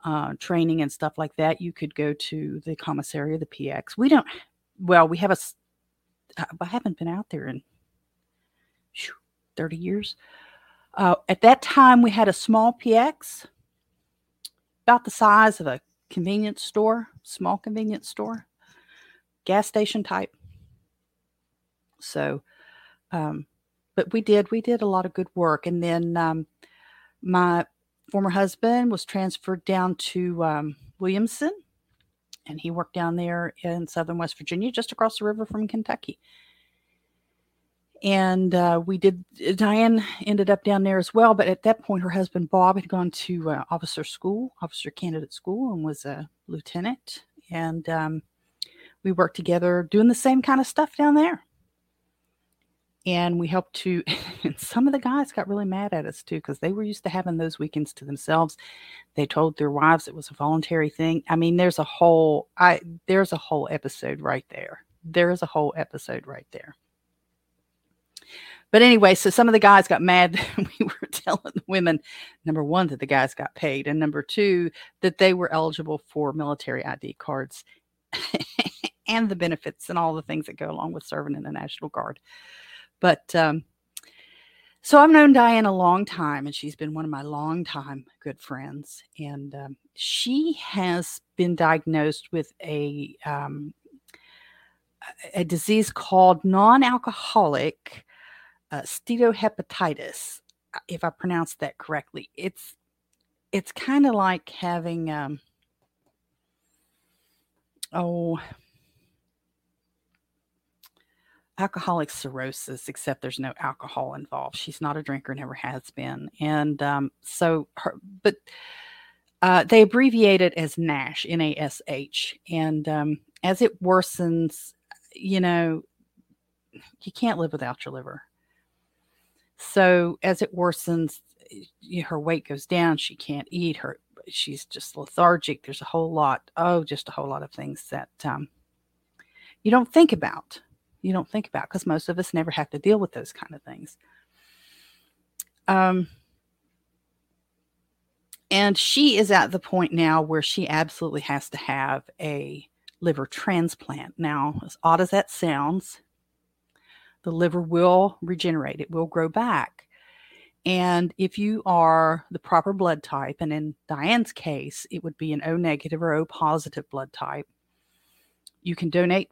uh, training and stuff like that. You could go to the commissary of the PX. We don't. Well, we have a. s- I haven't been out there in phew, 30 years. Uh, at that time, we had a small PX, about the size of a convenience store, small convenience store, gas station type. So, um, but we did we did a lot of good work, and then um, my former husband was transferred down to um, Williamson, and he worked down there in southern West Virginia, just across the river from Kentucky. And uh, we did diane ended up down there as well but at that point her husband bob had gone to uh, officer school officer candidate school and was a lieutenant. And um, we worked together doing the same kind of stuff down there and we helped to (laughs) and some of the guys got really mad at us too because they were used to having those weekends to themselves they told their wives it was a voluntary thing i mean there's a whole i there's a whole episode right there there's a whole episode right there but anyway, so some of the guys got mad that (laughs) we were telling the women, number one, that the guys got paid, and number two, that they were eligible for military ID cards. (laughs) and the benefits and all the things that go along with serving in the National Guard. But um, so I've known Diane a long time, and she's been one of my long-time good friends. And um, she has been diagnosed with a um, a disease called non-alcoholic uh, steatohepatitis, uh, if I pronounce that correctly. It's it's kind of like having um, oh alcoholic cirrhosis, except there's no alcohol involved. She's not a drinker, never has been, and um, so her, but uh, they abbreviate it as NASH, N A S H, and um, as it worsens, you know, you can't live without your liver. So as it worsens, her weight goes down. She can't eat. Her she's just lethargic. There's a whole lot. Oh, just a whole lot of things that um, you don't think about you don't think about because most of us never have to deal with those kind of things. Um, and she is at the point now where she absolutely has to have a liver transplant. Now, as odd as that sounds, the liver will regenerate, it will grow back. And if you are the proper blood type, and in Diane's case, it would be an O negative or O positive blood type, you can donate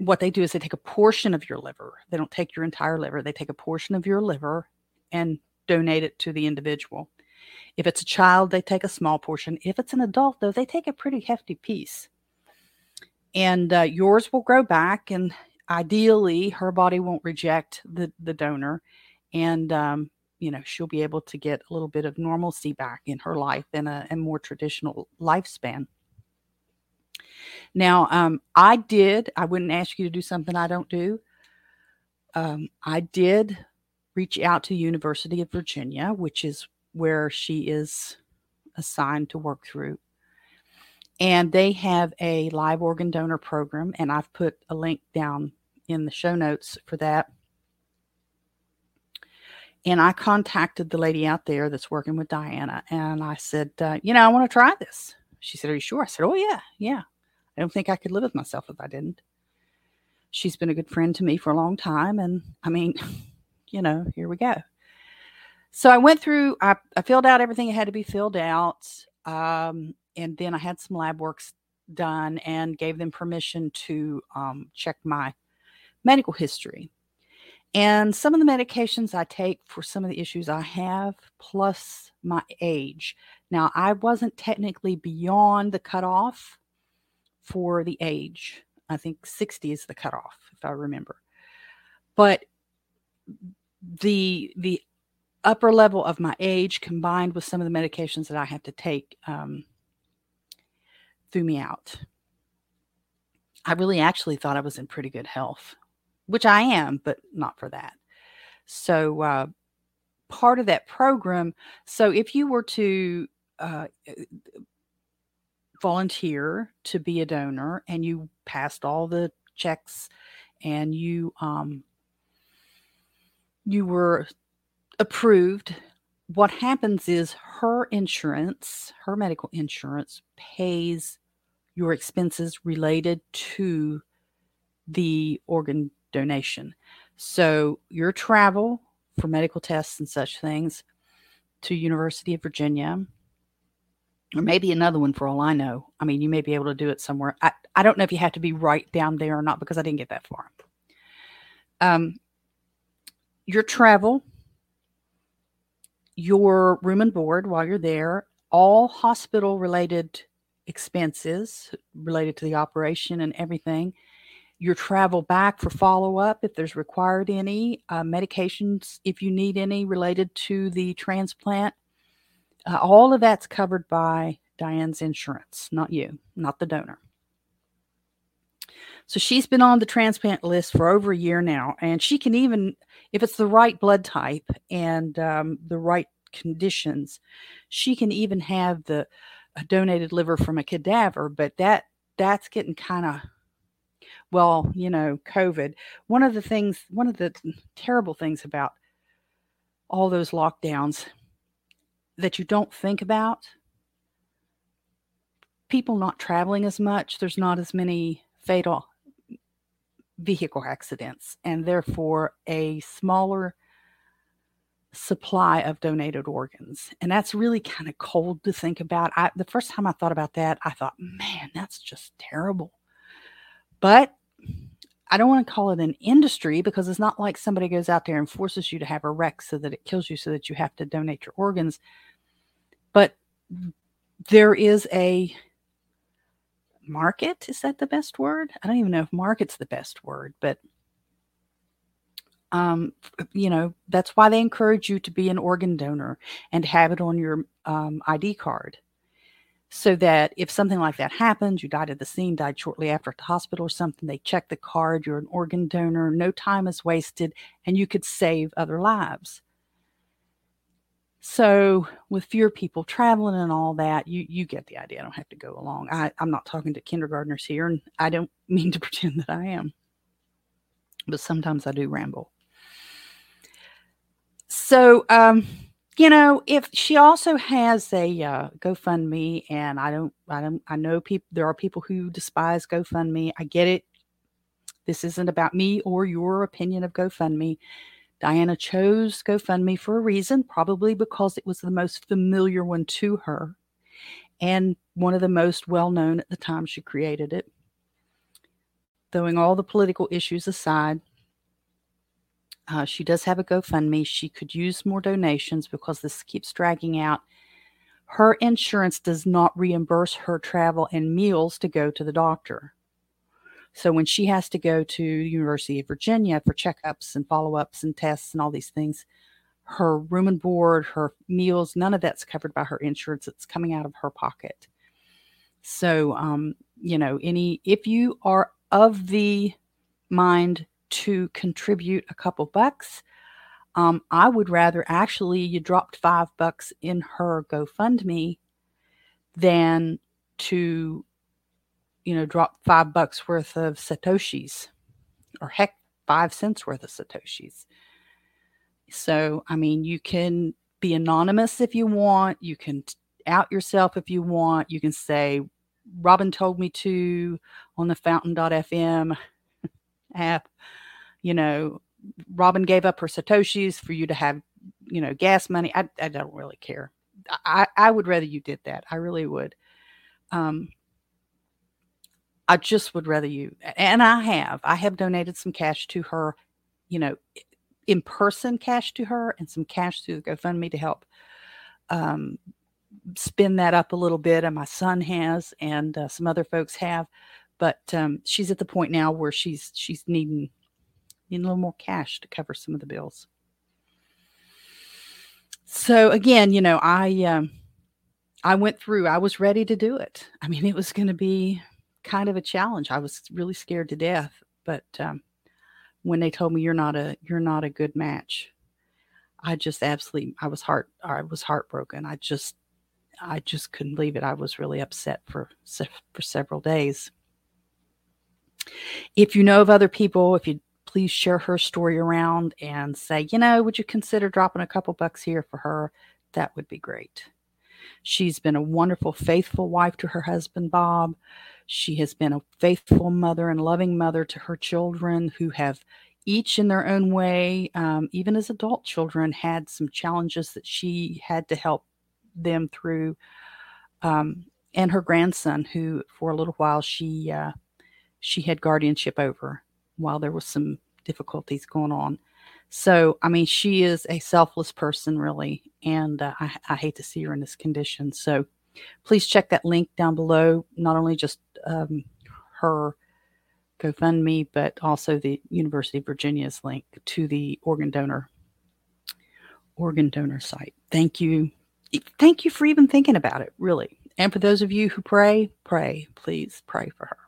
what they do is they take a portion of your liver. They don't take your entire liver. They take a portion of your liver and donate it to the individual. If it's a child, they take a small portion. If it's an adult, though, they take a pretty hefty piece. And uh, yours will grow back, and ideally, her body won't reject the the donor, and um, you know she'll be able to get a little bit of normalcy back in her life and a, a more traditional lifespan. Now, um, I did, I wouldn't ask you to do something I don't do. Um, I did reach out to University of Virginia, which is where she is assigned to work through. And they have a live organ donor program, and I've put a link down in the show notes for that. And I contacted the lady out there that's working with Diana, and I said, uh, You know, I want to try this. She said, Are you sure? I said, Oh, yeah, yeah. I don't think I could live with myself if I didn't. She's been a good friend to me for a long time. And I mean, (laughs) you know, here we go. So I went through, I, I filled out everything that had to be filled out. Um, and then I had some lab works done and gave them permission to um, check my medical history. And some of the medications I take for some of the issues I have, plus my age. Now, I wasn't technically beyond the cutoff for the age. I think 60 is the cutoff, if I remember. But the the upper level of my age combined with some of the medications that I have to take um, threw me out. I really actually thought I was in pretty good health, which I am, but not for that. So, uh, part of that program, so if you were to uh, volunteer to be a donor and you passed all the checks and you um you were approved. What happens is her insurance her medical insurance pays your expenses related to the organ donation. So your travel for medical tests and such things to university of virginia or maybe another one for all I know. I mean, you may be able to do it somewhere. I, I don't know if you have to be right down there or not because I didn't get that far. Um, your travel, your room and board while you're there, all hospital related expenses related to the operation and everything, your travel back for follow up if there's required any, uh, medications if you need any related to the transplant uh, all of that's covered by Diane's insurance, not you, not the donor. So she's been on the transplant list for over a year now, and she can even, if it's the right blood type and um, the right conditions, she can even have the donated liver from a cadaver. But that that's getting kind of, well, you know, COVID. One of the things, one of the terrible things about all those lockdowns that you don't think about people not traveling as much there's not as many fatal vehicle accidents and therefore a smaller supply of donated organs. And that's really kind of cold to think about. I, the first time I thought about that, I thought, man, that's just terrible. But I don't want to call it an industry because it's not like somebody goes out there and forces you to have a wreck so that it kills you so that you have to donate your organs. But there is a market. Is that the best word? I don't even know if market's the best word, but um, you know, that's why they encourage you to be an organ donor and have it on your um, ID card. So that if something like that happens, you died at the scene, died shortly after at the hospital or something, they check the card, you're an organ donor, no time is wasted, and you could save other lives. So with fewer people traveling and all that, you you get the idea. I don't have to go along. I, I'm not talking to kindergartners here, and I don't (laughs) mean to pretend that I am. But sometimes I do ramble. So, um, you know, if she also has a uh, GoFundMe, and I don't, I don't, I know people. There are people who despise GoFundMe. I get it. This isn't about me or your opinion of GoFundMe. Diana chose GoFundMe for a reason, probably because it was the most familiar one to her and one of the most well known at the time she created it. Throwing all the political issues aside, uh, she does have a GoFundMe. She could use more donations because this keeps dragging out. Her insurance does not reimburse her travel and meals to go to the doctor. So when she has to go to University of Virginia for checkups and follow-ups and tests and all these things, her room and board, her meals, none of that's covered by her insurance. It's coming out of her pocket. So, um, you know, any if you are of the mind to contribute a couple bucks. Um, I would rather actually you dropped five bucks in her GoFundMe than to, you know, drop five bucks worth of Satoshis or heck, five cents worth of Satoshis. So, I mean, you can be anonymous if you want, you can out yourself if you want, you can say, Robin told me to on the fountain.fm (laughs) app you know, Robin gave up her Satoshis for you to have, you know, gas money. I, I don't really care. I, I would rather you did that. I really would. Um, I just would rather you, and I have, I have donated some cash to her, you know, in person cash to her and some cash through the GoFundMe to help um, spin that up a little bit. And my son has, and uh, some other folks have, but um, she's at the point now where she's she's needing need a little more cash to cover some of the bills. So again, you know, I um, I went through. I was ready to do it. I mean, it was going to be kind of a challenge. I was really scared to death, but um, when they told me you're not a you're not a good match, I just absolutely I was heart I was heartbroken. I just I just couldn't believe it. I was really upset for for several days. If you know of other people, if you please share her story around and say, you know, would you consider dropping a couple bucks here for her? That would be great. She's been a wonderful, faithful wife to her husband, Bob. She has been a faithful mother and loving mother to her children who have each in their own way, um, even as adult children, had some challenges that she had to help them through. Um, and her grandson, who for a little while she uh, she had guardianship over while there was some difficulties going on. So, I mean, she is a selfless person, really, and uh, I, I, hate to see her in this condition. So, please check that link down below. Not only just um, her GoFundMe, but also the University of Virginia's link to the organ donor organ donor site. Thank you, thank you for even thinking about it, really. And for those of you who pray, pray, please pray for her.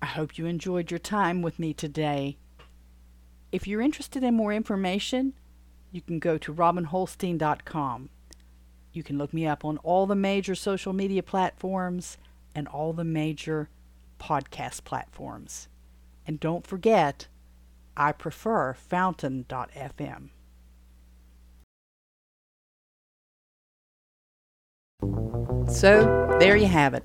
I hope you enjoyed your time with me today. If you're interested in more information, you can go to robinholstein.com. You can look me up on all the major social media platforms and all the major podcast platforms. And don't forget, I prefer fountain.fm. So, there you have it